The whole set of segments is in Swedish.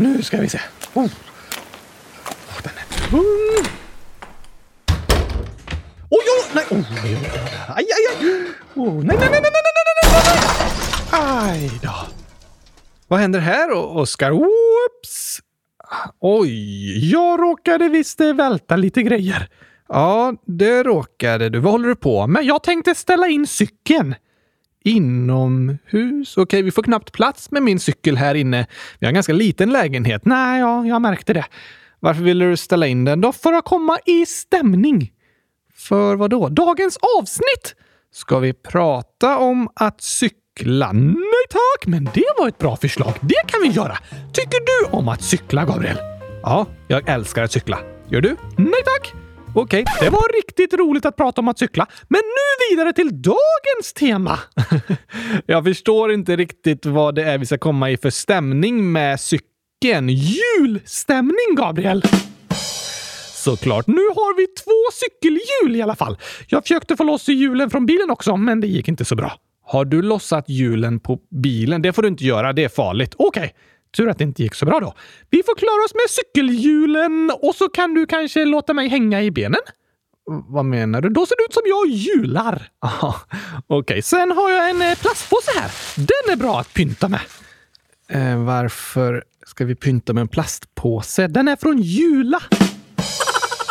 nu ska vi se. Oh. Oh, den är tung. Oj, oj, nej! Oh, oj. Aj, aj, aj! Oh, nej, nej, nej, nej, nej, nej, nej, nej, nej! Aj då. Vad händer här, Oskar? Whoops! Oj, jag råkade visst välta lite grejer. Ja, det råkade du. Vad håller du på med? Jag tänkte ställa in cykeln. Inomhus? Okej, vi får knappt plats med min cykel här inne. Vi har en ganska liten lägenhet. Nej, ja, jag märkte det. Varför ville du ställa in den då? För att komma i stämning. För vad då? Dagens avsnitt! Ska vi prata om att cykla? Nej tack, men det var ett bra förslag. Det kan vi göra. Tycker du om att cykla, Gabriel? Ja, jag älskar att cykla. Gör du? Nej tack. Okej, okay, det var riktigt roligt att prata om att cykla. Men nu vidare till dagens tema. jag förstår inte riktigt vad det är vi ska komma i för stämning med cykeln. Julstämning, Gabriel! Såklart. Nu har vi två cykelhjul i alla fall. Jag försökte få loss hjulen från bilen också, men det gick inte så bra. Har du lossat hjulen på bilen? Det får du inte göra. Det är farligt. Okej. Okay. Tur att det inte gick så bra då. Vi får klara oss med cykelhjulen och så kan du kanske låta mig hänga i benen? Vad menar du? Då ser det ut som jag hjular. Okej, okay. sen har jag en eh, plastpåse här. Den är bra att pynta med. Eh, varför ska vi pynta med en plastpåse? Den är från Jula.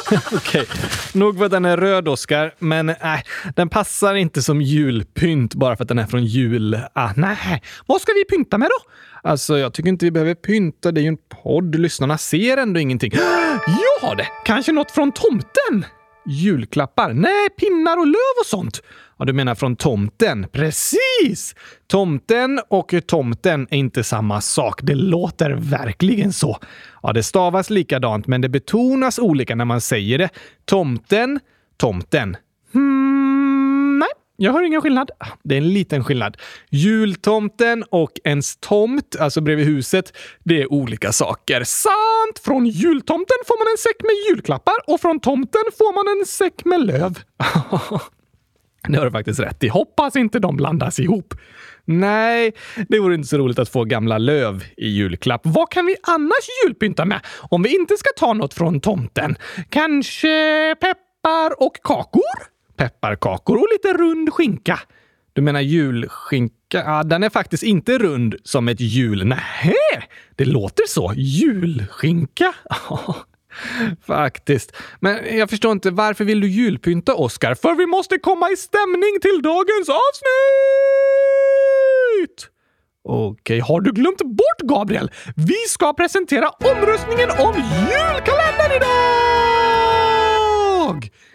Okej, okay. nog för att den är röd, Oskar, men nej, den passar inte som julpynt bara för att den är från jul. Ah, nej, vad ska vi pynta med då? Alltså, jag tycker inte vi behöver pynta. Det är ju en podd. Lyssnarna ser ändå ingenting. Jag har det! Kanske något från tomten? Julklappar? Nej, pinnar och löv och sånt. Ja, du menar från tomten? Precis! Tomten och tomten är inte samma sak. Det låter verkligen så. Ja, det stavas likadant, men det betonas olika när man säger det. Tomten, tomten. Hmm, nej, jag hör ingen skillnad. Ah, det är en liten skillnad. Jultomten och ens tomt, alltså bredvid huset, det är olika saker. Sant! Från jultomten får man en säck med julklappar och från tomten får man en säck med löv. Det har du faktiskt rätt i. Hoppas inte de blandas ihop. Nej, det vore inte så roligt att få gamla löv i julklapp. Vad kan vi annars julpynta med om vi inte ska ta något från tomten? Kanske peppar och kakor? Pepparkakor och lite rund skinka. Du menar julskinka? Ja, den är faktiskt inte rund som ett jul. Nej, det låter så. Julskinka? Faktiskt. Men jag förstår inte, varför vill du julpynta, Oscar? För vi måste komma i stämning till dagens avsnitt! Okej, har du glömt bort, Gabriel? Vi ska presentera omröstningen om julkalendern idag!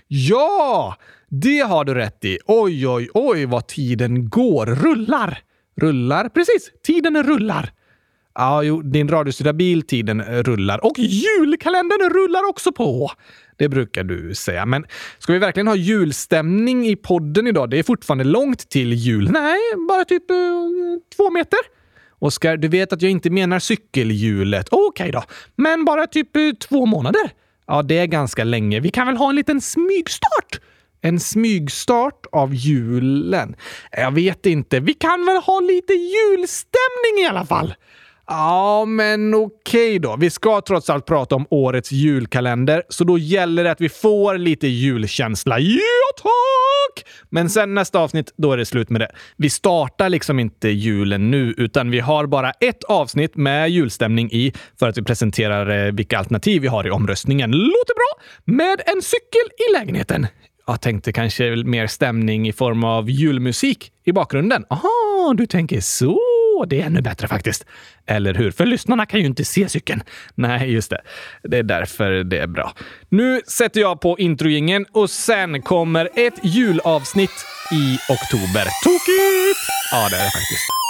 Ja, det har du rätt i. Oj, oj, oj vad tiden går. Rullar. Rullar. Precis, tiden rullar. Ja, jo, din radiostyrda bil, tiden eh, rullar. Och julkalendern rullar också på! Det brukar du säga. Men ska vi verkligen ha julstämning i podden idag? Det är fortfarande långt till jul. Nej, bara typ eh, två meter. Oskar, du vet att jag inte menar cykelhjulet. Okej okay då, men bara typ eh, två månader. Ja, det är ganska länge. Vi kan väl ha en liten smygstart? En smygstart av julen? Jag vet inte. Vi kan väl ha lite julstämning i alla fall? Ja, men okej okay då. Vi ska trots allt prata om årets julkalender, så då gäller det att vi får lite julkänsla. Ja, tack! Men sen nästa avsnitt, då är det slut med det. Vi startar liksom inte julen nu, utan vi har bara ett avsnitt med julstämning i för att vi presenterar eh, vilka alternativ vi har i omröstningen. Låter bra! Med en cykel i lägenheten. Jag tänkte kanske mer stämning i form av julmusik i bakgrunden. Aha, du tänker så det är ännu bättre faktiskt. Eller hur? För lyssnarna kan ju inte se cykeln. Nej, just det. Det är därför det är bra. Nu sätter jag på introjingen och sen kommer ett julavsnitt i oktober. Tokigt! Ja, det är det faktiskt.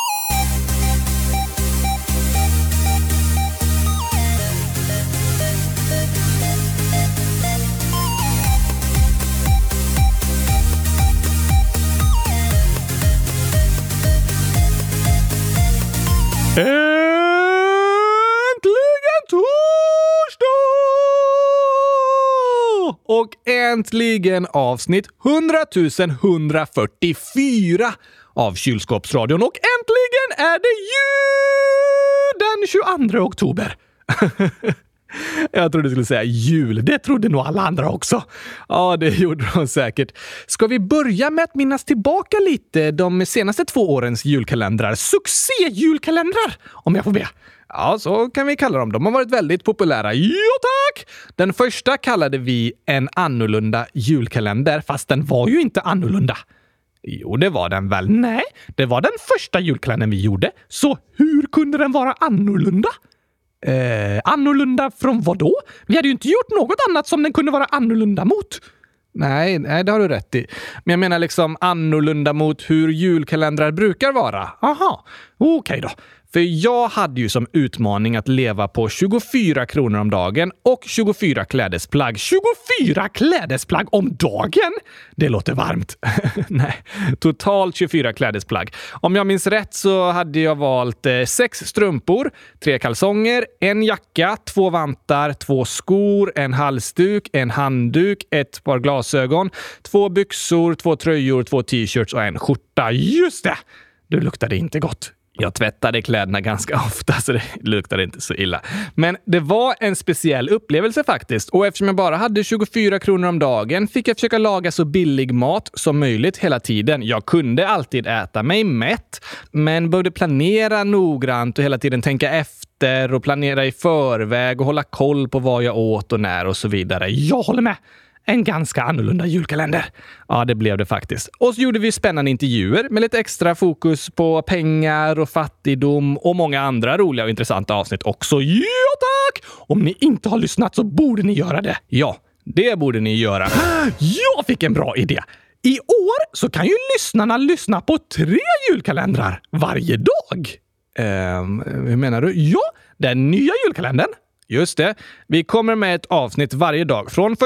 Äntligen torsdag! Och äntligen avsnitt 100 144 av Kylskåpsradion. Och äntligen är det jul den 22 oktober. Jag trodde du skulle säga jul. Det trodde nog alla andra också. Ja, det gjorde de säkert. Ska vi börja med att minnas tillbaka lite de senaste två årens julkalendrar? Succé-julkalendrar, om jag får be. Ja, så kan vi kalla dem. De har varit väldigt populära. Jo tack! Den första kallade vi en annorlunda julkalender, fast den var ju inte annorlunda. Jo, det var den väl? Nej, det var den första julkalendern vi gjorde. Så hur kunde den vara annorlunda? Eh, annorlunda från vad då? Vi hade ju inte gjort något annat som den kunde vara annorlunda mot. Nej, nej, det har du rätt i. Men jag menar liksom annorlunda mot hur julkalendrar brukar vara. Aha, okej okay då. För jag hade ju som utmaning att leva på 24 kronor om dagen och 24 klädesplagg. 24 klädesplagg om dagen? Det låter varmt. Nej, totalt 24 klädesplagg. Om jag minns rätt så hade jag valt eh, sex strumpor, tre kalsonger, en jacka, två vantar, två skor, en halsduk, en handduk, ett par glasögon, två byxor, två tröjor, två t-shirts och en skjorta. Just det! Du luktade inte gott. Jag tvättade kläderna ganska ofta, så det luktade inte så illa. Men det var en speciell upplevelse faktiskt. Och eftersom jag bara hade 24 kronor om dagen fick jag försöka laga så billig mat som möjligt hela tiden. Jag kunde alltid äta mig mätt, men behövde planera noggrant och hela tiden tänka efter och planera i förväg och hålla koll på vad jag åt och när och så vidare. Jag håller med! En ganska annorlunda julkalender. Ja, det blev det faktiskt. Och så gjorde vi spännande intervjuer med lite extra fokus på pengar och fattigdom och många andra roliga och intressanta avsnitt också. Ja, tack! Om ni inte har lyssnat så borde ni göra det. Ja, det borde ni göra. Jag fick en bra idé! I år så kan ju lyssnarna lyssna på tre julkalendrar varje dag. Um, hur menar du? Ja, den nya julkalendern Just det. Vi kommer med ett avsnitt varje dag från 1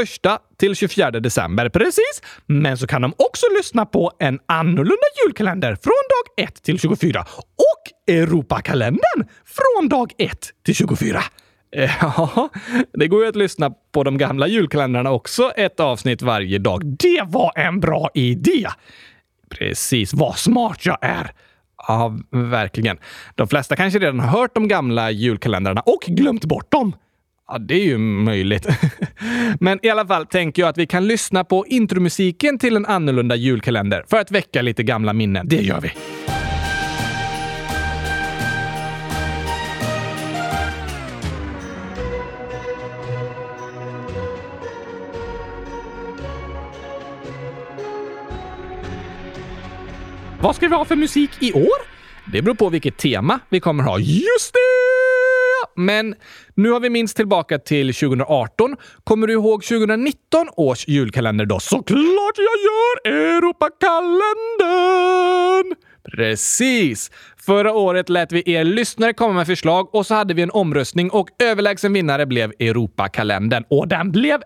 till 24 december. Precis! Men så kan de också lyssna på en annorlunda julkalender från dag 1 till 24 och Europakalendern från dag 1 till 24. Ja, det går ju att lyssna på de gamla julkalendrarna också ett avsnitt varje dag. Det var en bra idé! Precis, vad smart jag är! Ja, verkligen. De flesta kanske redan har hört de gamla julkalendrarna och glömt bort dem. Ja, det är ju möjligt. Men i alla fall tänker jag att vi kan lyssna på intromusiken till en annorlunda julkalender för att väcka lite gamla minnen. Det gör vi. Vad ska vi ha för musik i år? Det beror på vilket tema vi kommer ha. Just det! Men nu har vi minst tillbaka till 2018. Kommer du ihåg 2019 års julkalender då? Såklart jag gör! Europakalendern! Precis! Förra året lät vi er lyssnare komma med förslag och så hade vi en omröstning och överlägsen vinnare blev Europakalendern. Och den blev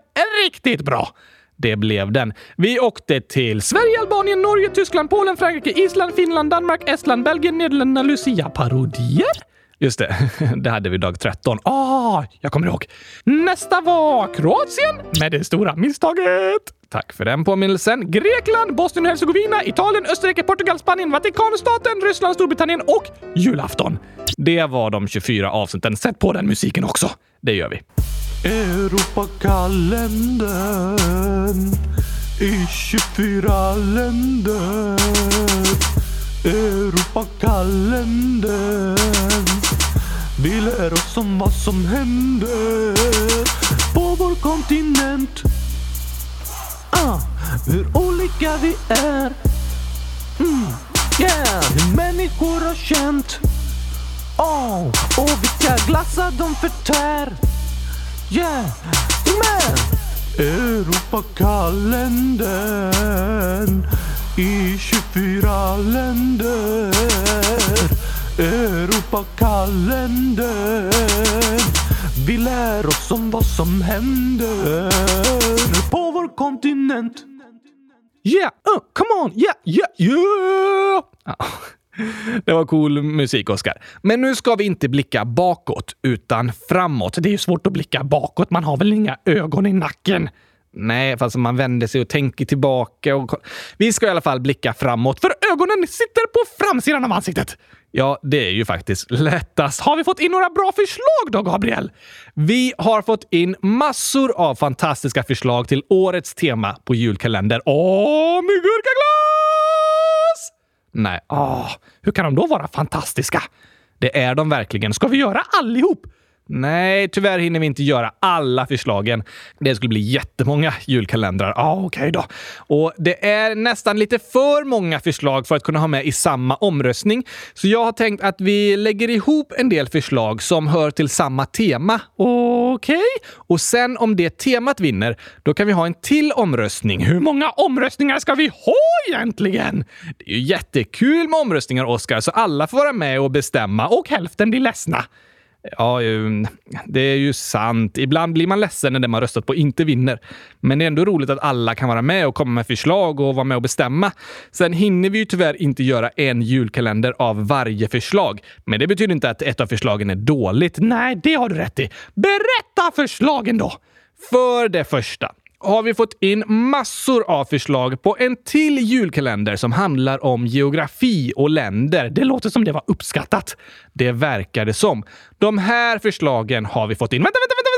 riktigt bra! Det blev den. Vi åkte till Sverige, Albanien, Norge, Tyskland, Polen, Frankrike, Island, Finland, Danmark, Estland, Belgien, Nederländerna, Lucia-parodier. Just det, det hade vi dag 13. Ah, jag kommer ihåg. Nästa var Kroatien med det stora misstaget. Tack för den påminnelsen. Grekland, Bosnien och Hercegovina, Italien, Österrike, Portugal, Spanien, Vatikanstaten, Ryssland, Storbritannien och julafton. Det var de 24 avsnitten. Sätt på den musiken också. Det gör vi. Europakalendern i 24 länder. Europakalendern. Vi lär oss om vad som händer på vår kontinent. Ah, hur olika vi är. Mm, yeah, hur människor har känt. Oh, och vilka glassar de förtär. Yeah! Med! Europakalendern i 24 länder. Europakalendern. Vi lär oss om vad som händer på vår kontinent. Yeah, uh, come on, yeah, yeah, yeah! Det var cool musik, Oskar. Men nu ska vi inte blicka bakåt, utan framåt. Det är ju svårt att blicka bakåt. Man har väl inga ögon i nacken? Nej, fast man vänder sig och tänker tillbaka. Och... Vi ska i alla fall blicka framåt, för ögonen sitter på framsidan av ansiktet. Ja, det är ju faktiskt lättast. Har vi fått in några bra förslag då, Gabriel? Vi har fått in massor av fantastiska förslag till årets tema på julkalender. Åh, med gurkaglass! Nej, åh, hur kan de då vara fantastiska? Det är de verkligen. Ska vi göra allihop? Nej, tyvärr hinner vi inte göra alla förslagen. Det skulle bli jättemånga julkalendrar. Ja, ah, okej okay då. Och det är nästan lite för många förslag för att kunna ha med i samma omröstning. Så jag har tänkt att vi lägger ihop en del förslag som hör till samma tema. Okej? Okay. Och sen om det temat vinner, då kan vi ha en till omröstning. Hur många omröstningar ska vi ha egentligen? Det är ju jättekul med omröstningar, Oskar, så alla får vara med och bestämma och hälften blir ledsna. Ja, det är ju sant. Ibland blir man ledsen när det man röstat på inte vinner. Men det är ändå roligt att alla kan vara med och komma med förslag och vara med och bestämma. Sen hinner vi ju tyvärr inte göra en julkalender av varje förslag. Men det betyder inte att ett av förslagen är dåligt. Nej, det har du rätt i. Berätta förslagen då! För det första har vi fått in massor av förslag på en till julkalender som handlar om geografi och länder. Det låter som det var uppskattat. Det verkar det som. De här förslagen har vi fått in. Vänta, vänta, vänta, vänta, vänta, vänta!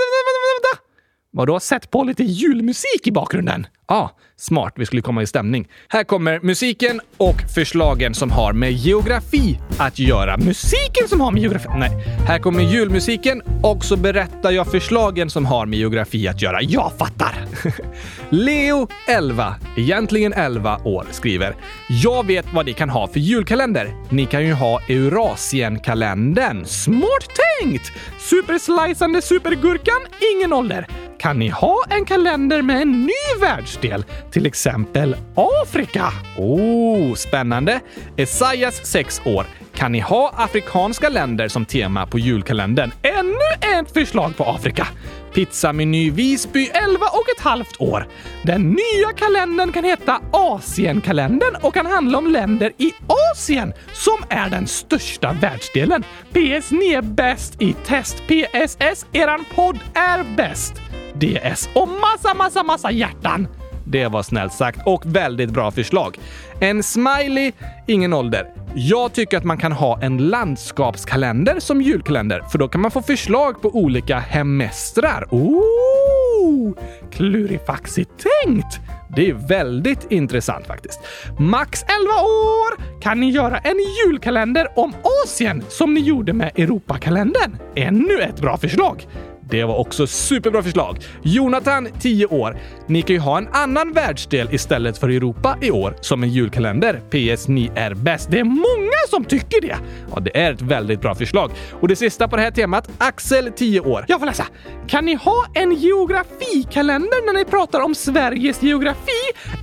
Vadå, sätt på lite julmusik i bakgrunden? Ja, ah, smart. Vi skulle komma i stämning. Här kommer musiken och förslagen som har med geografi att göra. Musiken som har med geografi... Nej, här kommer julmusiken och så berättar jag förslagen som har med geografi att göra. Jag fattar! Leo, 11, egentligen 11 år, skriver “Jag vet vad ni kan ha för julkalender. Ni kan ju ha Eurasienkalendern. Smart tänkt! Superslicande supergurkan, ingen ålder. Kan ni ha en kalender med en ny världsdel? Till exempel Afrika? Oh, spännande! Esaias 6 år. Kan ni ha afrikanska länder som tema på julkalendern? Ännu ett förslag på Afrika! Pizzameny Visby 11 och ett halvt år. Den nya kalendern kan heta Asienkalendern och kan handla om länder i Asien som är den största världsdelen. PS, ni är bäst i test. PSS, eran podd är bäst. DS och massa, massa, massa hjärtan. Det var snällt sagt och väldigt bra förslag. En smiley, ingen ålder. Jag tycker att man kan ha en landskapskalender som julkalender, för då kan man få förslag på olika hemestrar. Ooh! Klurifaxigt tänkt! Det är väldigt intressant faktiskt. Max 11 år kan ni göra en julkalender om Asien som ni gjorde med Europakalendern. Ännu ett bra förslag. Det var också superbra förslag. Jonathan, 10 år. Ni kan ju ha en annan världsdel istället för Europa i år som en julkalender. PS. Ni är bäst. Det är många som tycker det. Ja, det är ett väldigt bra förslag. Och det sista på det här temat, Axel, 10 år. Jag får läsa. Kan ni ha en geografikalender när ni pratar om Sveriges geografi?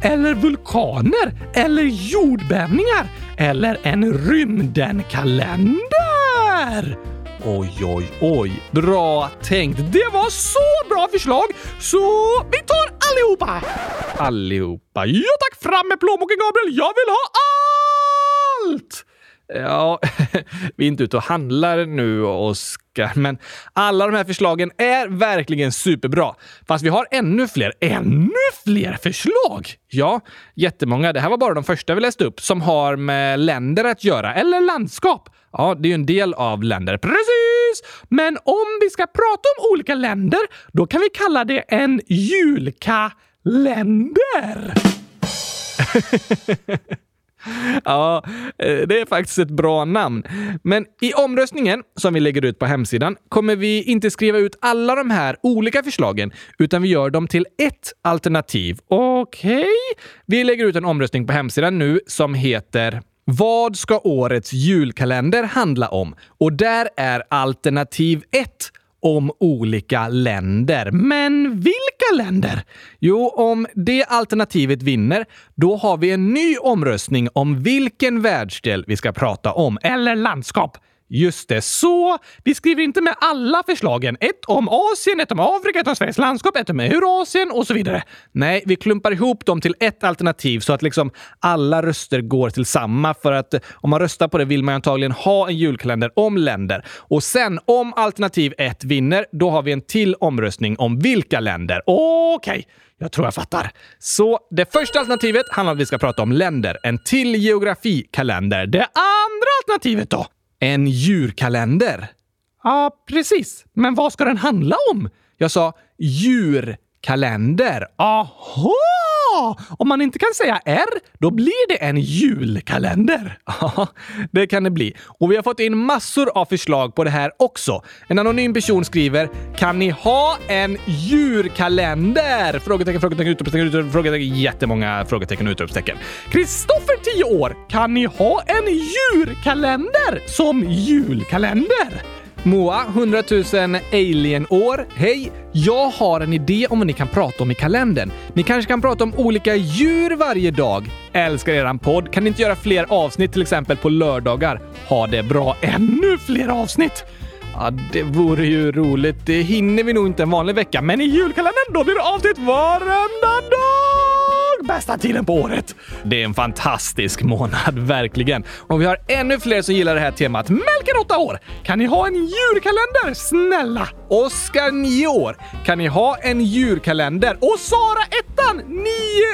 Eller vulkaner? Eller jordbävningar? Eller en rymdenkalender? Oj, oj, oj. Bra tänkt. Det var så bra förslag, så vi tar allihopa! Allihopa. Ja tack! Fram med plånboken, Gabriel! Jag vill ha allt! Ja, vi är inte ute och handlar nu, Oskar, men alla de här förslagen är verkligen superbra. Fast vi har ännu fler, ännu fler förslag! Ja, jättemånga. Det här var bara de första vi läste upp som har med länder att göra, eller landskap. Ja, det är ju en del av länder. Precis! Men om vi ska prata om olika länder, då kan vi kalla det en julkalender. Ja, eh, det är faktiskt ett bra namn. Men i omröstningen som vi lägger ut på hemsidan kommer vi inte skriva ut alla de här olika förslagen, utan vi gör dem till ett alternativ. Okej? Okay? Vi lägger ut en omröstning på hemsidan nu som heter vad ska årets julkalender handla om? Och där är alternativ 1 om olika länder. Men vilka länder? Jo, om det alternativet vinner, då har vi en ny omröstning om vilken världsdel vi ska prata om, eller landskap. Just det, så vi skriver inte med alla förslagen. Ett om Asien, ett om Afrika, ett om Sveriges landskap, ett om Eurasien och så vidare. Nej, vi klumpar ihop dem till ett alternativ så att liksom alla röster går till samma. För att eh, om man röstar på det vill man antagligen ha en julkalender om länder. Och sen, om alternativ ett vinner, då har vi en till omröstning om vilka länder. Okej! Okay. Jag tror jag fattar. Så det första alternativet handlar om att vi ska prata om länder. En till geografikalender. Det andra alternativet då? En djurkalender. Ja, precis. Men vad ska den handla om? Jag sa djurkalender. Aha! Om man inte kan säga R, då blir det en julkalender. Ja, det kan det bli. Och vi har fått in massor av förslag på det här också. En anonym person skriver “Kan ni ha en djurkalender?” Frågetecken, frågetecken, utropstecken, frågetecken, jättemånga frågetecken och utropstecken. Kristoffer, 10 år. “Kan ni ha en djurkalender som julkalender?” Moa, 100 000 alien-år. Hej! Jag har en idé om vad ni kan prata om i kalendern. Ni kanske kan prata om olika djur varje dag. Älskar eran podd. Kan ni inte göra fler avsnitt, till exempel på lördagar? Ha det bra. Ännu fler avsnitt! Ja, det vore ju roligt. Det hinner vi nog inte en vanlig vecka, men i julkalendern då blir det avsnitt varenda dag! Bästa tiden på året. Det är en fantastisk månad, verkligen. Och vi har ännu fler som gillar det här temat. Melken 8 år. Kan ni ha en djurkalender? Snälla! Oskar 9 år. Kan ni ha en djurkalender? Och Sara ettan 9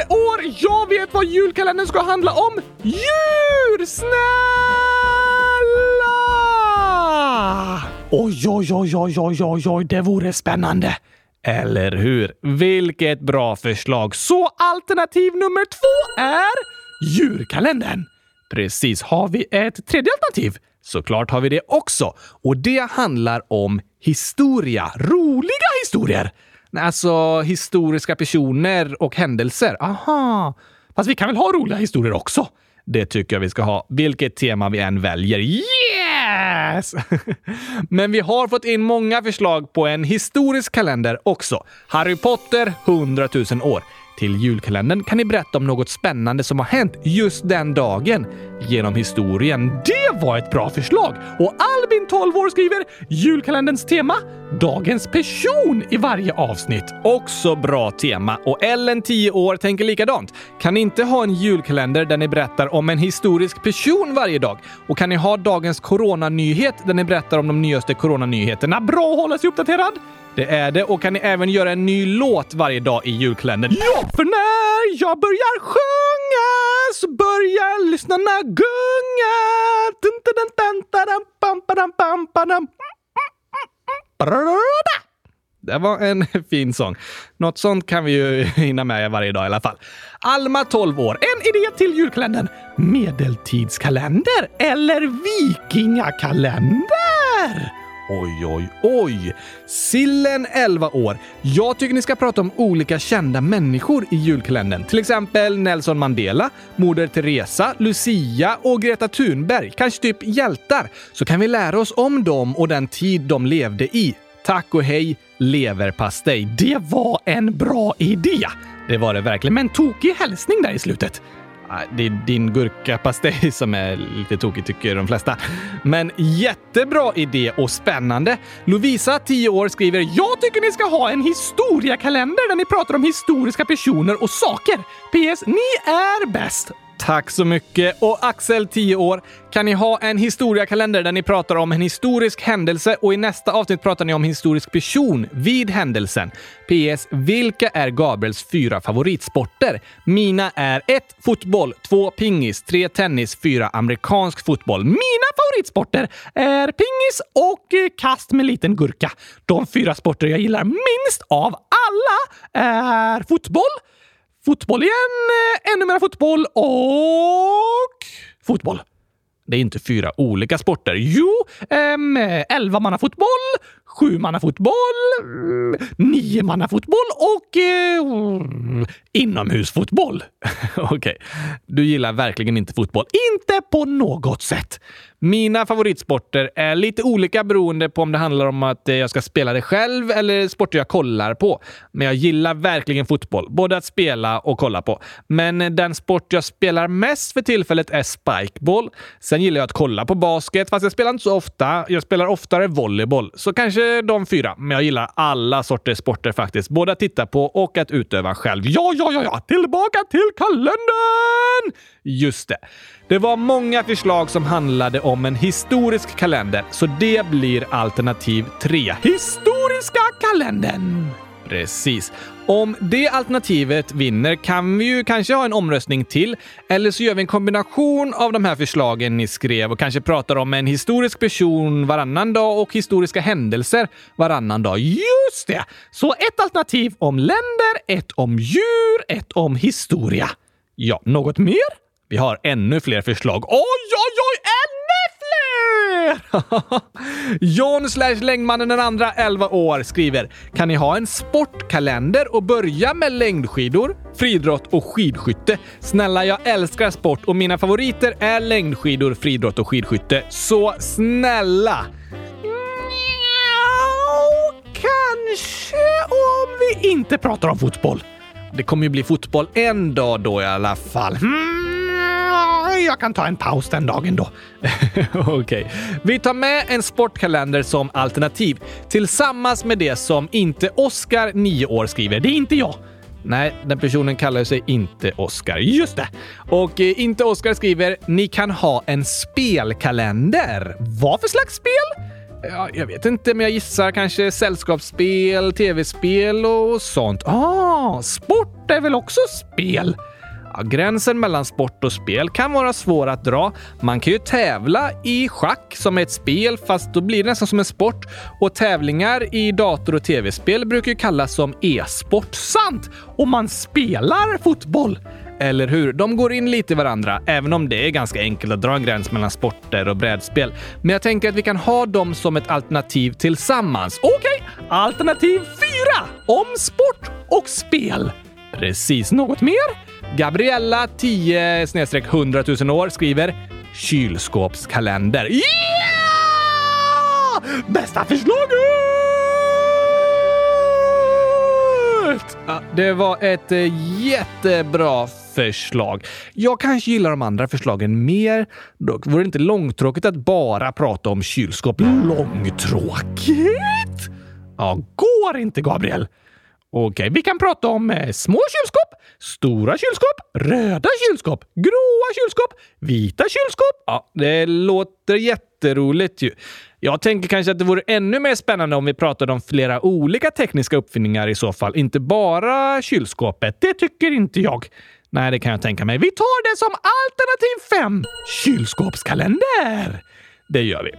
år. Jag vet vad julkalendern ska handla om. Djur! Snälla! Oj, oj, oj, oj, oj, oj, oj, det vore spännande. Eller hur? Vilket bra förslag! Så alternativ nummer två är djurkalendern. Precis. Har vi ett tredje alternativ? Såklart har vi det också. Och det handlar om historia. Roliga historier! Alltså historiska personer och händelser. Aha! Fast vi kan väl ha roliga historier också? Det tycker jag vi ska ha, vilket tema vi än väljer. Yes! Men vi har fått in många förslag på en historisk kalender också. Harry Potter 100 000 år. Till julkalendern kan ni berätta om något spännande som har hänt just den dagen genom historien. Det var ett bra förslag! Och Albin, 12 år, skriver julkalenderns tema Dagens person i varje avsnitt. Också bra tema. Och Ellen, 10 år, tänker likadant. Kan ni inte ha en julkalender där ni berättar om en historisk person varje dag? Och kan ni ha dagens coronanyhet där ni berättar om de nyaste coronanyheterna? Bra att hålla sig uppdaterad! Det är det. Och kan ni även göra en ny låt varje dag i julkalendern? Ja, för när jag börjar sjunga så börjar lyssnarna gunga. Det var en fin sång. Något sånt kan vi ju hinna med varje dag i alla fall. Alma, 12 år. En idé till julkalendern. Medeltidskalender eller vikingakalender? Oj, oj, oj! Sillen 11 år. Jag tycker ni ska prata om olika kända människor i julkalendern. Till exempel Nelson Mandela, Moder Teresa, Lucia och Greta Thunberg. Kanske typ hjältar. Så kan vi lära oss om dem och den tid de levde i. Tack och hej, leverpastej. Det var en bra idé! Det var det verkligen, men tokig hälsning där i slutet. Det är din gurkapastej som är lite tokig tycker de flesta. Men jättebra idé och spännande. Lovisa, 10 år, skriver “Jag tycker ni ska ha en historiakalender där ni pratar om historiska personer och saker. PS. Ni är bäst. Tack så mycket! Och Axel, 10 år. Kan ni ha en historiakalender där ni pratar om en historisk händelse och i nästa avsnitt pratar ni om historisk person vid händelsen? PS. Vilka är Gabriels fyra favoritsporter? Mina är 1. Fotboll, 2. Pingis, 3. Tennis, 4. Amerikansk fotboll. Mina favoritsporter är pingis och eh, kast med liten gurka. De fyra sporter jag gillar minst av alla är fotboll, Fotboll igen, eh, ännu mer fotboll och fotboll. Det är inte fyra olika sporter. Jo, ähm, elva manna fotboll, sju manna fotboll, mm, nio manna fotboll och äh, inomhusfotboll. Okej, okay. du gillar verkligen inte fotboll. Inte på något sätt. Mina favoritsporter är lite olika beroende på om det handlar om att eh, jag ska spela det själv eller sporter jag kollar på. Men jag gillar verkligen fotboll, både att spela och kolla på. Men eh, den sport jag spelar mest för tillfället är spikeball. Sen gillar jag att kolla på basket, fast jag spelar inte så ofta. Jag spelar oftare volleyboll, så kanske de fyra. Men jag gillar alla sorters sporter faktiskt, både att titta på och att utöva själv. Ja, ja, ja, ja! Tillbaka till kalendern! Just det. Det var många förslag som handlade om en historisk kalender, så det blir alternativ tre. Historiska kalendern! Precis. Om det alternativet vinner kan vi ju kanske ha en omröstning till, eller så gör vi en kombination av de här förslagen ni skrev och kanske pratar om en historisk person varannan dag och historiska händelser varannan dag. Just det! Så ett alternativ om länder, ett om djur, ett om historia. Ja, något mer? Vi har ännu fler förslag. Oj, oj, oj! Ännu fler! John slash längdmannen den andra, 11 år, skriver Kan ni ha en sportkalender och börja med längdskidor, friidrott och skidskytte? Snälla, jag älskar sport och mina favoriter är längdskidor, friidrott och skidskytte. Så snälla! Kanske om vi inte pratar om fotboll. Det kommer ju bli fotboll en dag då i alla fall. Hmm jag kan ta en paus den dagen då. Okej. Okay. Vi tar med en sportkalender som alternativ tillsammans med det som inte Oskar, 9 år, skriver. Det är inte jag. Nej, den personen kallar sig inte Oskar. Just det! Och eh, inte Oskar skriver “Ni kan ha en spelkalender”. Vad för slags spel? Ja, jag vet inte, men jag gissar kanske sällskapsspel, tv-spel och sånt. Ah, sport är väl också spel? Ja, gränsen mellan sport och spel kan vara svår att dra. Man kan ju tävla i schack som är ett spel, fast då blir det nästan som en sport. Och tävlingar i dator och tv-spel brukar ju kallas som e-sport. Sant! Och man spelar fotboll! Eller hur? De går in lite i varandra, även om det är ganska enkelt att dra en gräns mellan sporter och brädspel. Men jag tänker att vi kan ha dem som ett alternativ tillsammans. Okej, okay. alternativ fyra! Om sport och spel. Precis. Något mer? Gabriella 10 100 000 år skriver kylskåpskalender. Yeah! Bästa förslaget! Ja, det var ett eh, jättebra förslag. Jag kanske gillar de andra förslagen mer. Dock vore det inte långtråkigt att bara prata om kylskåp. Långtråkigt? Ja, går inte, Gabriel. Okej, vi kan prata om eh, små kylskåp, stora kylskåp, röda kylskåp, gråa kylskåp, vita kylskåp. Ja, det låter jätteroligt ju. Jag tänker kanske att det vore ännu mer spännande om vi pratade om flera olika tekniska uppfinningar i så fall, inte bara kylskåpet. Det tycker inte jag. Nej, det kan jag tänka mig. Vi tar det som alternativ 5. Kylskåpskalender! Det gör vi.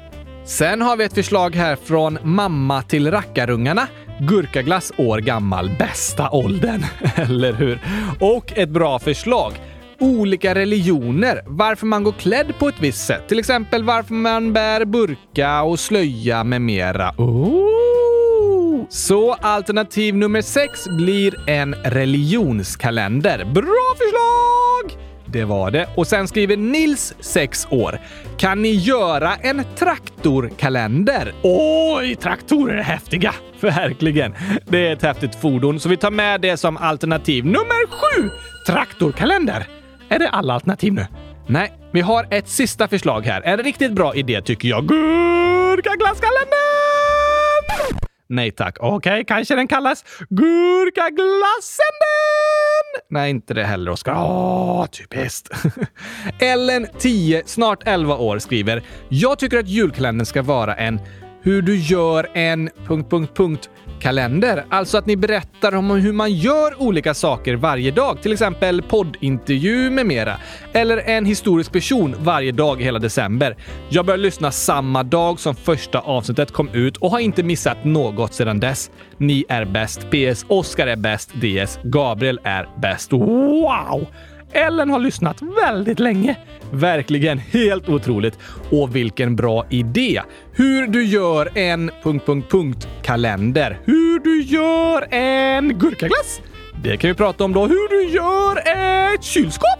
Sen har vi ett förslag här från mamma till rackarungarna. Gurkaglass år gammal, bästa åldern. Eller hur? Och ett bra förslag. Olika religioner, varför man går klädd på ett visst sätt. Till exempel varför man bär burka och slöja med mera. Oh! Så alternativ nummer sex blir en religionskalender. Bra förslag! Det var det. Och sen skriver Nils, 6 år. Kan ni göra en traktorkalender? Oj, traktorer är häftiga! Verkligen. Det är ett häftigt fordon, så vi tar med det som alternativ nummer sju. Traktorkalender. Är det alla alternativ nu? Nej, vi har ett sista förslag här. En riktigt bra idé tycker jag. Gurkaglasskalendern! Nej tack. Okej, okay, kanske den kallas Gurkaglassenden? Nej, inte det heller, Oskar. Åh, typiskt. Ellen, 10, snart 11 år, skriver “Jag tycker att julkalendern ska vara en hur du gör en... Punkt, punkt, punkt, kalender. Alltså att ni berättar om hur man gör olika saker varje dag, till exempel poddintervju med mera. Eller en historisk person varje dag i hela december. Jag började lyssna samma dag som första avsnittet kom ut och har inte missat något sedan dess. Ni är bäst. PS. Oskar är bäst. DS. Gabriel är bäst. Wow! Ellen har lyssnat väldigt länge. Verkligen helt otroligt. Och vilken bra idé! Hur du gör en... Punkt, punkt, punkt, kalender. Hur du gör en gurkaglass. Det kan vi prata om då. Hur du gör ett kylskåp.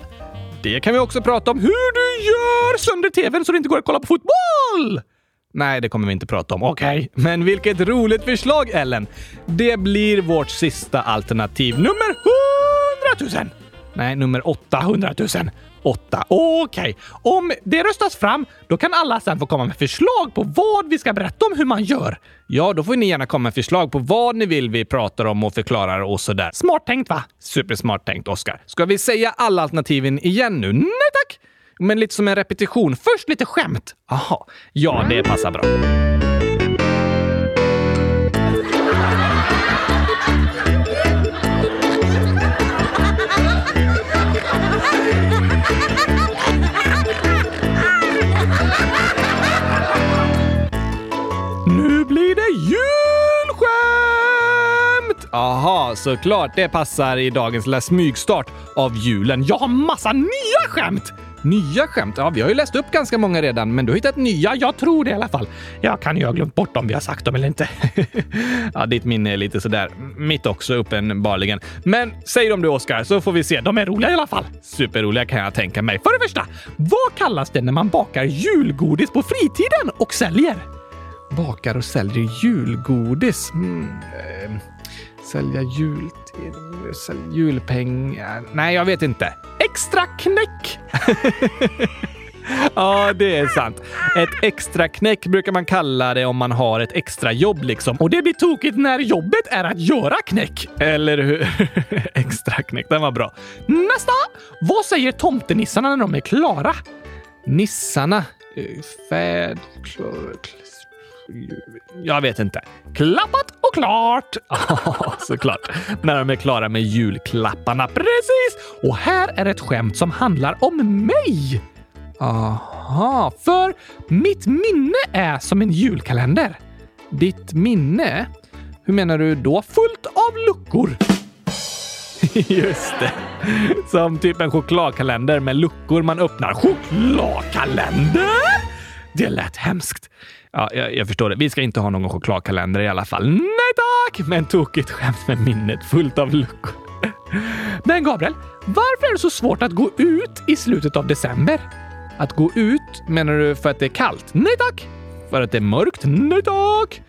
Det kan vi också prata om hur du gör sönder tvn så det inte går att kolla på fotboll! Nej, det kommer vi inte prata om. Okej, okay. men vilket roligt förslag, Ellen! Det blir vårt sista alternativ. Nummer 100 000! Nej, nummer 800 000. 8. Okej, okay. om det röstas fram, då kan alla sen få komma med förslag på vad vi ska berätta om hur man gör. Ja, då får ni gärna komma med förslag på vad ni vill vi pratar om och förklarar och sådär. Smart tänkt va? Supersmart tänkt, Oskar. Ska vi säga alla alternativen igen nu? Nej tack! Men lite som en repetition. Först lite skämt. Aha. Ja, det passar bra. Såklart. Det passar i dagens lilla smygstart av julen. Jag har massa nya skämt! Nya skämt? Ja, vi har ju läst upp ganska många redan, men du har hittat nya. Jag tror det i alla fall. Jag kan ju ha glömt bort om vi har sagt dem eller inte. ja, ditt minne är lite sådär. Mitt också uppenbarligen. Men säg dem du, Oskar, så får vi se. De är roliga i alla fall. Superroliga kan jag tänka mig. För det första, vad kallas det när man bakar julgodis på fritiden och säljer? Bakar och säljer julgodis? Mm, eh, sälja jul... Sälja julpengar? Nej, jag vet inte. Extra knäck! Ja, det är sant. Ett extra knäck brukar man kalla det om man har ett extra jobb liksom. Och det blir tokigt när jobbet är att göra knäck. Eller hur? extra knäck, den var bra. Nästa! Vad säger tomtenissarna när de är klara? Nissarna? Eh, färd... Klar, jag vet inte. Klappat och klart! Ja, såklart. När de är klara med julklapparna. Precis! Och här är ett skämt som handlar om mig. Aha, för mitt minne är som en julkalender. Ditt minne? Hur menar du då? Fullt av luckor. Just det. Som typ en chokladkalender med luckor man öppnar. Chokladkalender? Det lät hemskt. Ja, jag, jag, förstår det. Vi ska inte ha någon chokladkalender i alla fall. Nej tack! Men tokigt skämt med minnet fullt av luckor. Men Gabriel, varför är det så svårt att gå ut i slutet av december? Att gå ut menar du för att det är kallt? Nej tack! För att det är mörkt? Nej tack!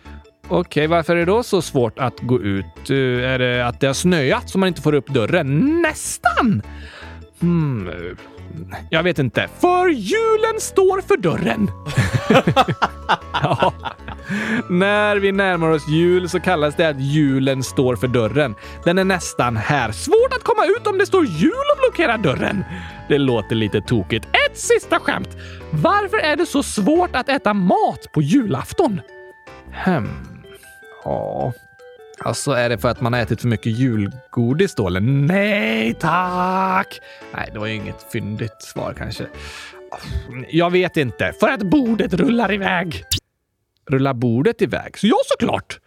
Okej, varför är det då så svårt att gå ut? Eh, är det att det har snöat så man inte får upp dörren? Nästan! Hmm, jag vet inte. För julen står för dörren. ja. När vi närmar oss jul så kallas det att julen står för dörren. Den är nästan här. Svårt att komma ut om det står jul och blockerar dörren. Det låter lite tokigt. Ett sista skämt. Varför är det så svårt att äta mat på julafton? Hmm. Ja, Alltså, är det för att man har ätit för mycket julgodis då? Eller nej tack! Nej, det var ju inget fyndigt svar kanske. Jag vet inte. För att bordet rullar iväg. Rullar bordet iväg? Så ja, såklart!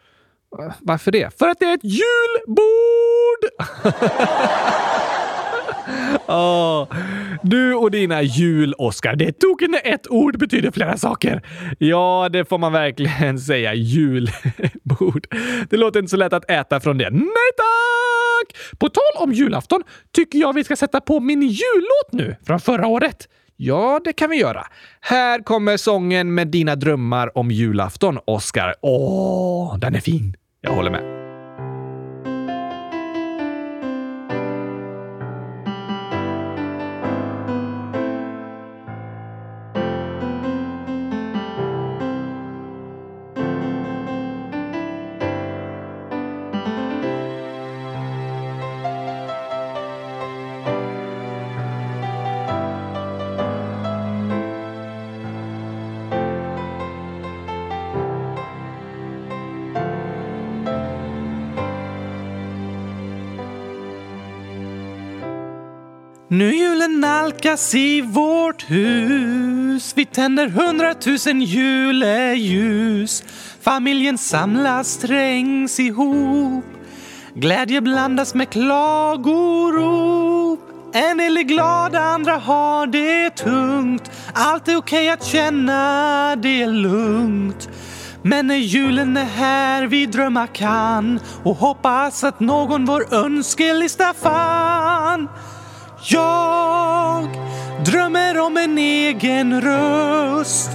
Varför det? För att det är ett julbord! Oh, du och dina jul, Oscar. Det tog när ett ord betyder flera saker. Ja, det får man verkligen säga. Julbord. Det låter inte så lätt att äta från det. Nej tack! På tal om julafton tycker jag vi ska sätta på min jullåt nu från förra året. Ja, det kan vi göra. Här kommer sången med dina drömmar om julafton, Oscar. Åh, den är fin. Jag håller med. Lyckas i vårt hus. Vi tänder hundratusen juleljus. Familjen samlas, trängs ihop. Glädje blandas med klagorop. En del är glada, andra har det tungt. Allt är okej att känna, det är lugnt. Men när julen är här vi drömma kan och hoppas att någon vår önskelista fann. Jag drömmer om en egen röst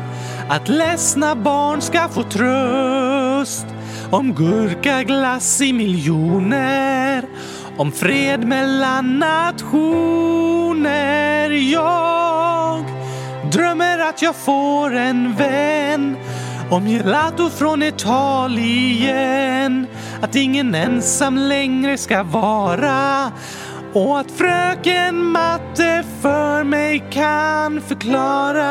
att ledsna barn ska få tröst om gurkaglass i miljoner om fred mellan nationer. Jag drömmer att jag får en vän om gelato från Italien. Att ingen ensam längre ska vara och att fröken matte för mig kan förklara.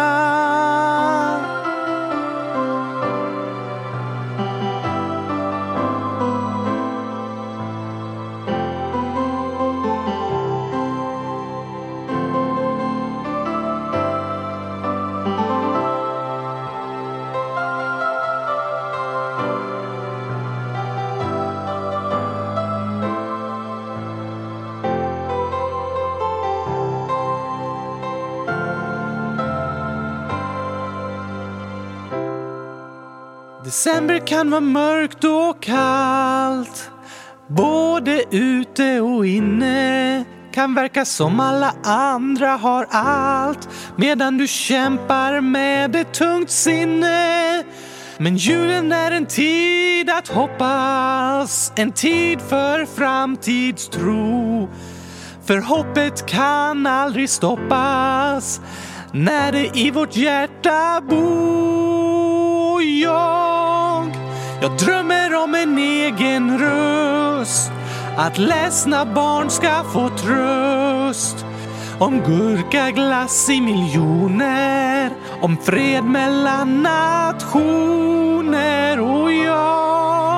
December kan vara mörkt och kallt Både ute och inne kan verka som alla andra har allt medan du kämpar med ett tungt sinne. Men julen är en tid att hoppas, en tid för framtidstro. För hoppet kan aldrig stoppas när det i vårt hjärta bor. Jag, jag drömmer om en egen röst. Att ledsna barn ska få tröst. Om gurkaglass i miljoner. Om fred mellan nationer. Och jag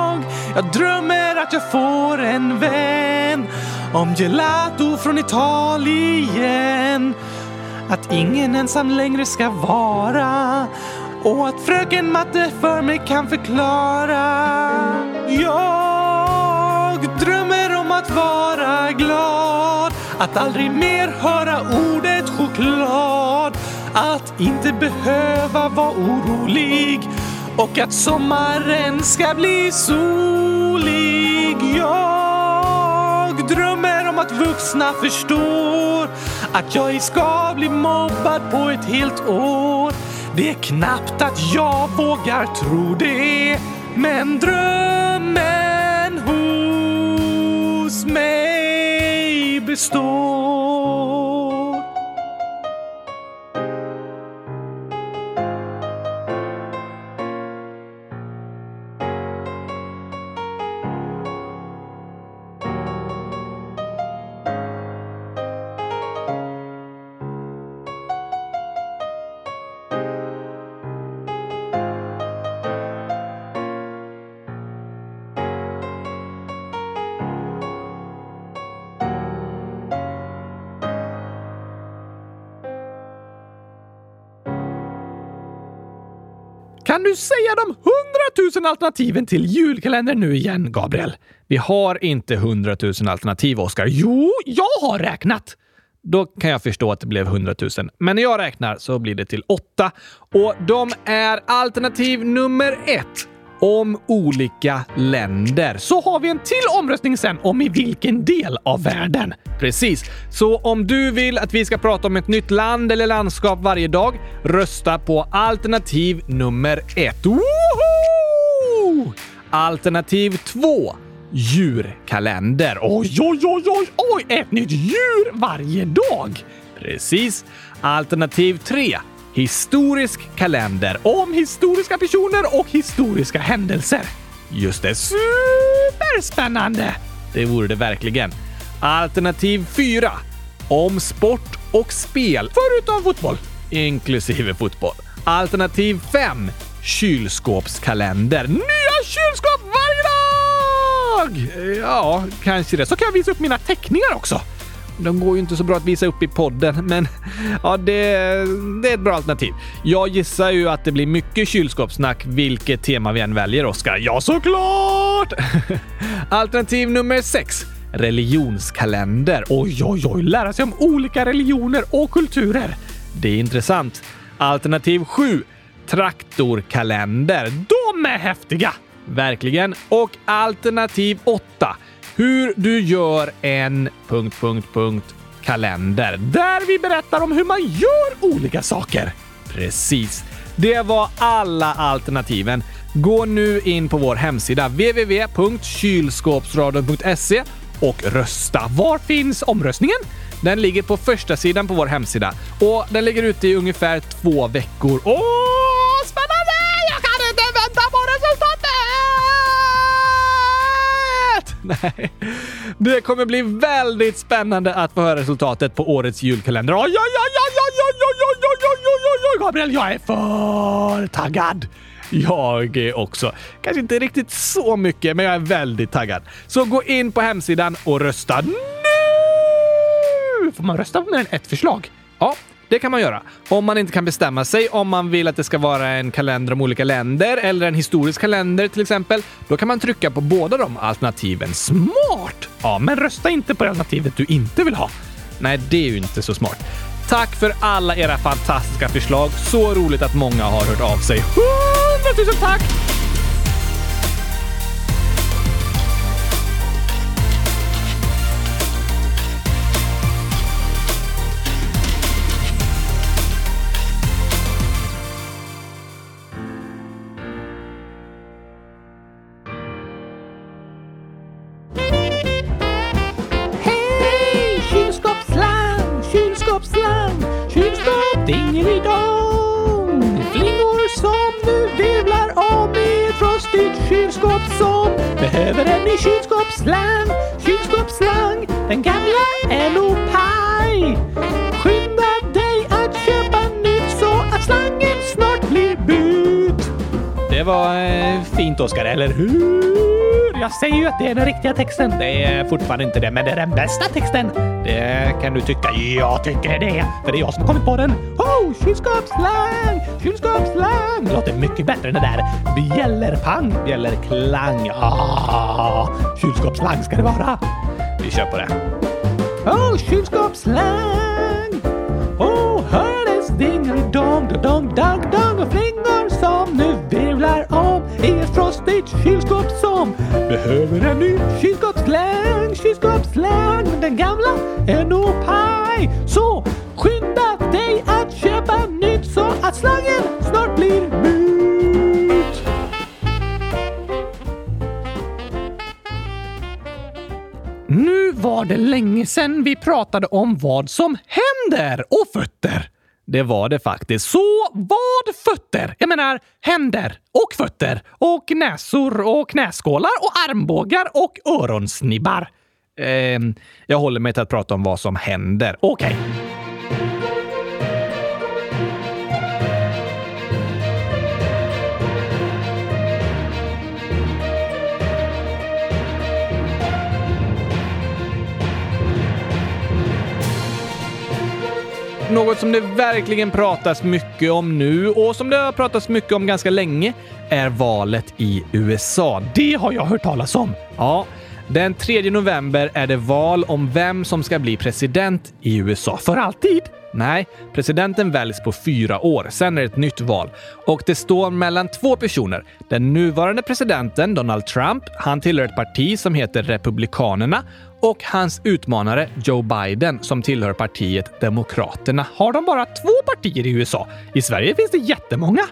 jag drömmer att jag får en vän. Om gelato från Italien. Att ingen ensam längre ska vara och att fröken matte för mig kan förklara. Jag drömmer om att vara glad, att aldrig mer höra ordet choklad, att inte behöva vara orolig och att sommaren ska bli solig. Jag drömmer om att vuxna förstår att jag ej ska bli mobbad på ett helt år. Det är knappt att jag vågar tro det, men drömmen hos mig består. Kan du säga de hundratusen alternativen till julkalender nu igen, Gabriel? Vi har inte hundratusen alternativ, Oskar. Jo, jag har räknat! Då kan jag förstå att det blev hundratusen. Men när jag räknar så blir det till åtta. Och de är alternativ nummer ett om olika länder. Så har vi en till omröstning sen om i vilken del av världen. Precis. Så om du vill att vi ska prata om ett nytt land eller landskap varje dag, rösta på alternativ nummer ett. Woho! Alternativ två. Djurkalender. Oj, oj, oj, oj, oj! Ett nytt djur varje dag! Precis. Alternativ tre. Historisk kalender om historiska personer och historiska händelser. Just det, superspännande! Det vore det verkligen. Alternativ 4. Om sport och spel, förutom fotboll, inklusive fotboll. Alternativ 5. Kylskåpskalender. Nya kylskåp varje dag! Ja, kanske det. Så kan jag visa upp mina teckningar också. De går ju inte så bra att visa upp i podden, men ja, det, det är ett bra alternativ. Jag gissar ju att det blir mycket kylskåpssnack vilket tema vi än väljer, Oskar. Ja, såklart! Alternativ nummer sex. Religionskalender. Oj, oj, oj, lära sig om olika religioner och kulturer. Det är intressant. Alternativ 7. Traktorkalender. De är häftiga! Verkligen. Och alternativ 8 hur du gör en... Punkt, punkt, punkt. kalender där vi berättar om hur man gör olika saker. Precis. Det var alla alternativen. Gå nu in på vår hemsida www.kylskåpsradion.se och rösta. Var finns omröstningen? Den ligger på första sidan på vår hemsida och den ligger ute i ungefär två veckor. Åh, spännande! Nej, det kommer bli väldigt spännande att få höra resultatet på årets julkalender. Oj, oj, oj, oj, oj, oj, oj, oj, oj, oj, oj, oj, Gabriel, jag är för taggad! Jag också. Kanske inte riktigt så mycket, men jag är väldigt taggad. Så gå in på hemsidan och rösta nu! Får man rösta på mer än ett förslag? Ja, det kan man göra. Om man inte kan bestämma sig om man vill att det ska vara en kalender om olika länder eller en historisk kalender till exempel, då kan man trycka på båda de alternativen. Smart! Ja, men rösta inte på alternativet du inte vill ha. Nej, det är ju inte så smart. Tack för alla era fantastiska förslag. Så roligt att många har hört av sig. Hundratusen tack! Eh, Oskar, eller hur? Jag säger ju att det är den riktiga texten. Det är fortfarande inte det, men det är den bästa texten. Det kan du tycka. Jag tycker det, för det är jag som har kommit på den. Oh, kylskåpsslang, kylskåpsslang. Låter mycket bättre än det där bjällerpang, bjällerklang. Ah, kylskåpsslang ska det vara. Vi kör på det. Oh, kylskåpsslang. Oh, hördes dingelidong, dong, dong, dong behöver en ny kylskåpsslang, kylskåpsslang. Men den gamla är nog paj. Så skynda dig att köpa nytt så att slangen snart blir mut! Nu var det länge sedan vi pratade om vad som händer och fötter. Det var det faktiskt. Så vad fötter? Jag menar händer och fötter och näsor och knäskålar och armbågar och öronsnibbar. Eh, jag håller mig till att prata om vad som händer. Okej. Något som det verkligen pratas mycket om nu och som det har pratats mycket om ganska länge är valet i USA. Det har jag hört talas om. Ja, den 3 november är det val om vem som ska bli president i USA. För alltid? Nej, presidenten väljs på fyra år. Sen är det ett nytt val. Och det står mellan två personer. Den nuvarande presidenten, Donald Trump, han tillhör ett parti som heter Republikanerna och hans utmanare Joe Biden som tillhör partiet Demokraterna. Har de bara två partier i USA? I Sverige finns det jättemånga.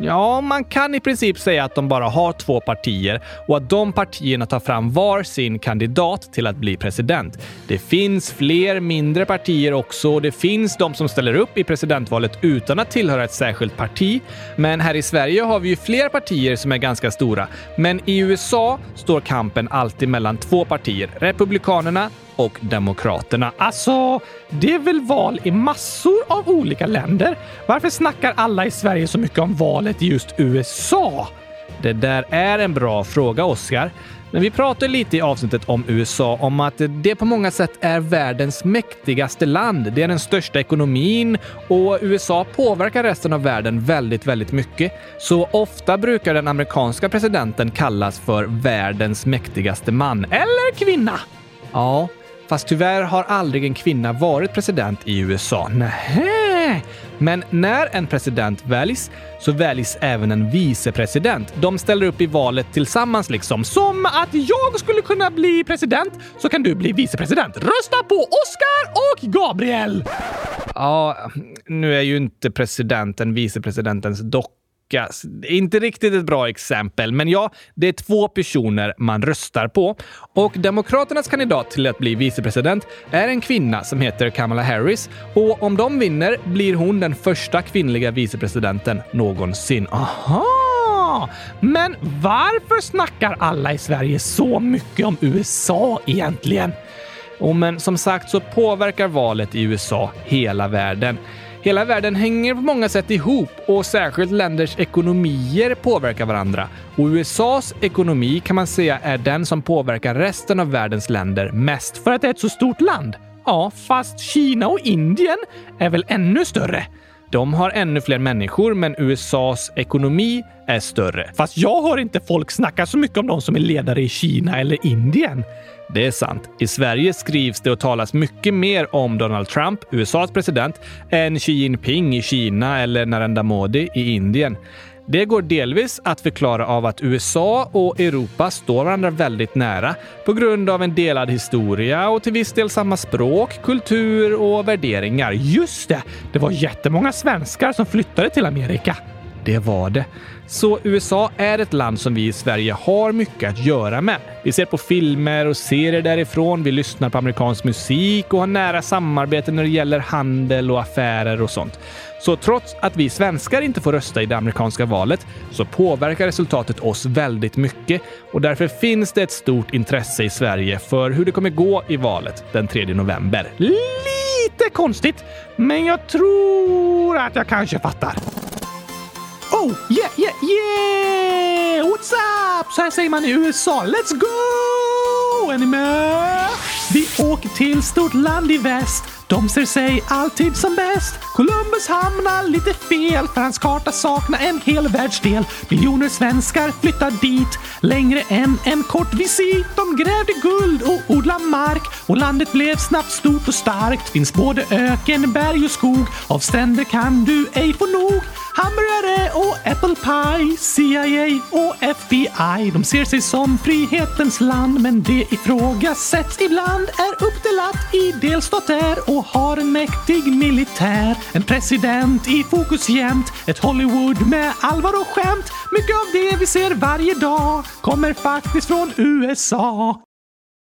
Ja, man kan i princip säga att de bara har två partier och att de partierna tar fram var sin kandidat till att bli president. Det finns fler mindre partier också och det finns de som ställer upp i presidentvalet utan att tillhöra ett särskilt parti. Men här i Sverige har vi ju fler partier som är ganska stora. Men i USA står kampen alltid mellan två partier, Republikanerna och Demokraterna. Alltså, det är väl val i massor av olika länder? Varför snackar alla i Sverige så mycket om valet i just USA? Det där är en bra fråga, Oskar. Men vi pratade lite i avsnittet om USA om att det på många sätt är världens mäktigaste land. Det är den största ekonomin och USA påverkar resten av världen väldigt, väldigt mycket. Så ofta brukar den amerikanska presidenten kallas för världens mäktigaste man eller kvinna. Ja, Fast tyvärr har aldrig en kvinna varit president i USA. Nähä, men när en president väljs så väljs även en vicepresident. De ställer upp i valet tillsammans liksom. Som att jag skulle kunna bli president så kan du bli vicepresident. Rösta på Oscar och Gabriel! Ja, nu är ju inte presidenten vicepresidentens docka lyckas. inte riktigt ett bra exempel, men ja, det är två personer man röstar på. Och Demokraternas kandidat till att bli vicepresident är en kvinna som heter Kamala Harris. Och om de vinner blir hon den första kvinnliga vicepresidenten någonsin. Aha! Men varför snackar alla i Sverige så mycket om USA egentligen? Och men som sagt så påverkar valet i USA hela världen. Hela världen hänger på många sätt ihop och särskilt länders ekonomier påverkar varandra. Och USAs ekonomi kan man säga är den som påverkar resten av världens länder mest för att det är ett så stort land. Ja, fast Kina och Indien är väl ännu större. De har ännu fler människor, men USAs ekonomi är större. Fast jag hör inte folk snacka så mycket om de som är ledare i Kina eller Indien. Det är sant. I Sverige skrivs det och talas mycket mer om Donald Trump, USAs president, än Xi Jinping i Kina eller Narendra Modi i Indien. Det går delvis att förklara av att USA och Europa står varandra väldigt nära på grund av en delad historia och till viss del samma språk, kultur och värderingar. Just det! Det var jättemånga svenskar som flyttade till Amerika. Det var det. Så USA är ett land som vi i Sverige har mycket att göra med. Vi ser på filmer och serier därifrån, vi lyssnar på amerikansk musik och har nära samarbete när det gäller handel och affärer och sånt. Så trots att vi svenskar inte får rösta i det amerikanska valet så påverkar resultatet oss väldigt mycket och därför finns det ett stort intresse i Sverige för hur det kommer gå i valet den 3 november. Lite konstigt, men jag tror att jag kanske fattar. Oh, yeah, yeah, yeah! What's up? Så här säger man i USA. Let's go! Är ni med? Vi åker till stort land i väst. De ser sig alltid som bäst. Columbus hamnar lite fel för hans karta saknar en hel världsdel. Miljoner svenskar flyttar dit längre än en kort visit. De grävde guld och odlade mark och landet blev snabbt stort och starkt. Finns både öken, berg och skog. Av stränder kan du ej få nog. Hamburgare och apple pie, CIA och FBI. De ser sig som frihetens land, men det ifrågasätts ibland. Är uppdelat i delstater och har en mäktig militär. En president i fokus jämt, ett Hollywood med allvar och skämt. Mycket av det vi ser varje dag kommer faktiskt från USA.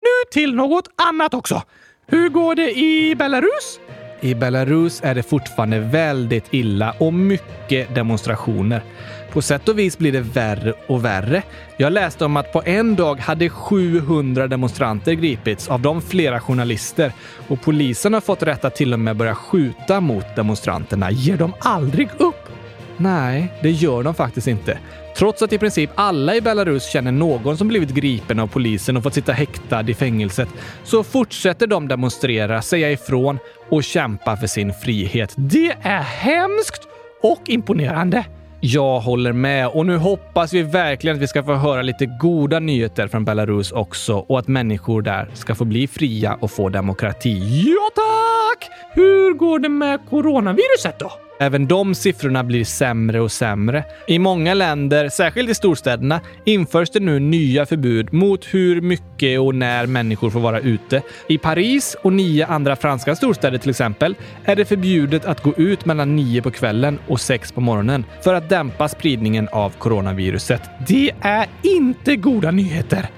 Nu till något annat också. Hur går det i Belarus? I Belarus är det fortfarande väldigt illa och mycket demonstrationer. På sätt och vis blir det värre och värre. Jag läste om att på en dag hade 700 demonstranter gripits, av dem flera journalister. Och polisen har fått rätt att till och med börja skjuta mot demonstranterna. Ger de aldrig upp? Nej, det gör de faktiskt inte. Trots att i princip alla i Belarus känner någon som blivit gripen av polisen och fått sitta häktad i fängelset, så fortsätter de demonstrera, säga ifrån och kämpa för sin frihet. Det är hemskt och imponerande. Jag håller med och nu hoppas vi verkligen att vi ska få höra lite goda nyheter från Belarus också och att människor där ska få bli fria och få demokrati. Ja tack! Hur går det med coronaviruset då? Även de siffrorna blir sämre och sämre. I många länder, särskilt i storstäderna, införs det nu nya förbud mot hur mycket och när människor får vara ute. I Paris och nio andra franska storstäder till exempel är det förbjudet att gå ut mellan nio på kvällen och sex på morgonen för att dämpa spridningen av coronaviruset. Det är inte goda nyheter.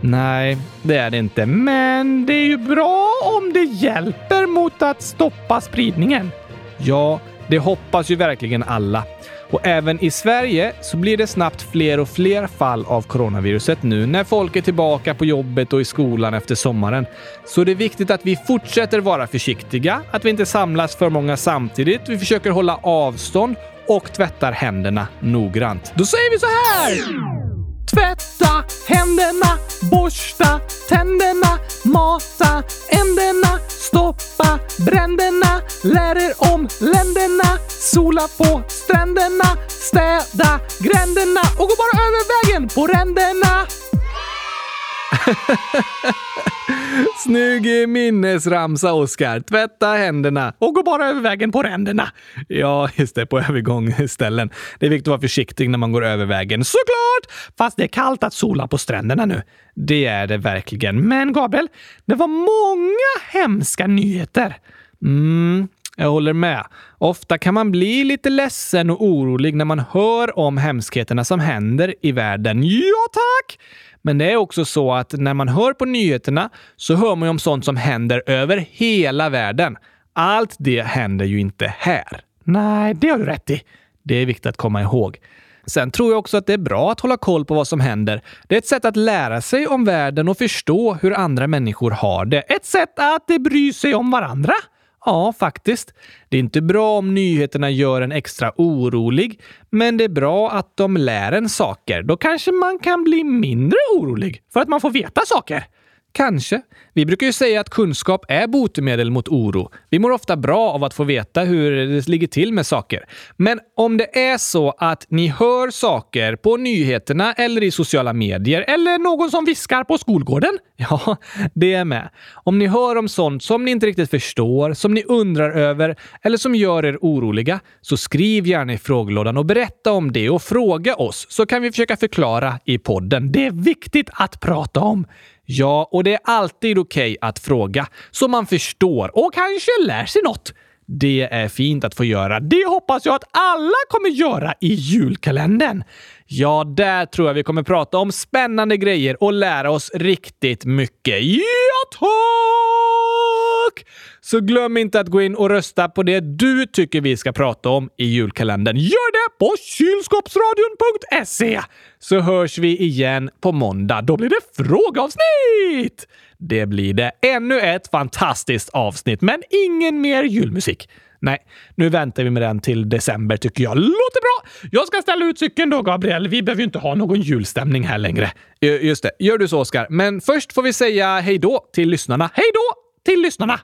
Nej, det är det inte. Men det är ju bra om det hjälper mot att stoppa spridningen. Ja, det hoppas ju verkligen alla. Och även i Sverige så blir det snabbt fler och fler fall av coronaviruset nu när folk är tillbaka på jobbet och i skolan efter sommaren. Så det är viktigt att vi fortsätter vara försiktiga, att vi inte samlas för många samtidigt, vi försöker hålla avstånd och tvättar händerna noggrant. Då säger vi så här! Tvätta händerna, borsta tänderna, mata änderna, stoppa bränderna, lär er om länderna, sola på stränderna, städa gränderna och gå bara över vägen på ränderna. Snygg minnesramsa, Oskar. Tvätta händerna och gå bara över vägen på ränderna. Ja, just det, på övergångsställen. Det är viktigt att vara försiktig när man går över vägen. Såklart! Fast det är kallt att sola på stränderna nu. Det är det verkligen. Men Gabriel, det var många hemska nyheter. Mm, jag håller med. Ofta kan man bli lite ledsen och orolig när man hör om hemskheterna som händer i världen. Ja, tack! Men det är också så att när man hör på nyheterna så hör man ju om sånt som händer över hela världen. Allt det händer ju inte här. Nej, det har du rätt i. Det är viktigt att komma ihåg. Sen tror jag också att det är bra att hålla koll på vad som händer. Det är ett sätt att lära sig om världen och förstå hur andra människor har det. Ett sätt att bry sig om varandra. Ja, faktiskt. Det är inte bra om nyheterna gör en extra orolig, men det är bra att de lär en saker. Då kanske man kan bli mindre orolig för att man får veta saker. Kanske. Vi brukar ju säga att kunskap är botemedel mot oro. Vi mår ofta bra av att få veta hur det ligger till med saker. Men om det är så att ni hör saker på nyheterna eller i sociala medier eller någon som viskar på skolgården? Ja, det är med. Om ni hör om sånt som ni inte riktigt förstår, som ni undrar över eller som gör er oroliga, så skriv gärna i frågelådan och berätta om det och fråga oss så kan vi försöka förklara i podden. Det är viktigt att prata om. Ja, och det är alltid okej okay att fråga så man förstår och kanske lär sig något. Det är fint att få göra. Det hoppas jag att alla kommer göra i julkalendern. Ja, där tror jag vi kommer prata om spännande grejer och lära oss riktigt mycket. Ja, tack! Så glöm inte att gå in och rösta på det du tycker vi ska prata om i julkalendern. Gör det på kylskåpsradion.se! Så hörs vi igen på måndag. Då blir det frågeavsnitt! Det blir det. Ännu ett fantastiskt avsnitt, men ingen mer julmusik. Nej, nu väntar vi med den till december tycker jag. Låter bra! Jag ska ställa ut cykeln då, Gabriel. Vi behöver ju inte ha någon julstämning här längre. Just det, gör du så, Oskar. Men först får vi säga hej då till lyssnarna. Hej då till lyssnarna!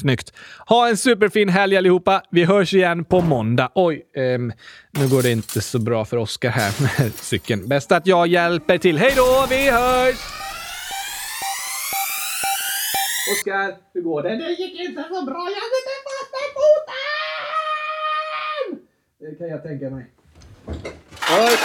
Snyggt. Ha en superfin helg allihopa. Vi hörs igen på måndag. Oj, um, nu går det inte så bra för Oskar här med cykeln. Bäst att jag hjälper till. Hej då, vi hörs! Oskar, hur går det? Det gick inte så bra. Jag sitter fast i foten! Det kan jag tänka mig. Oj.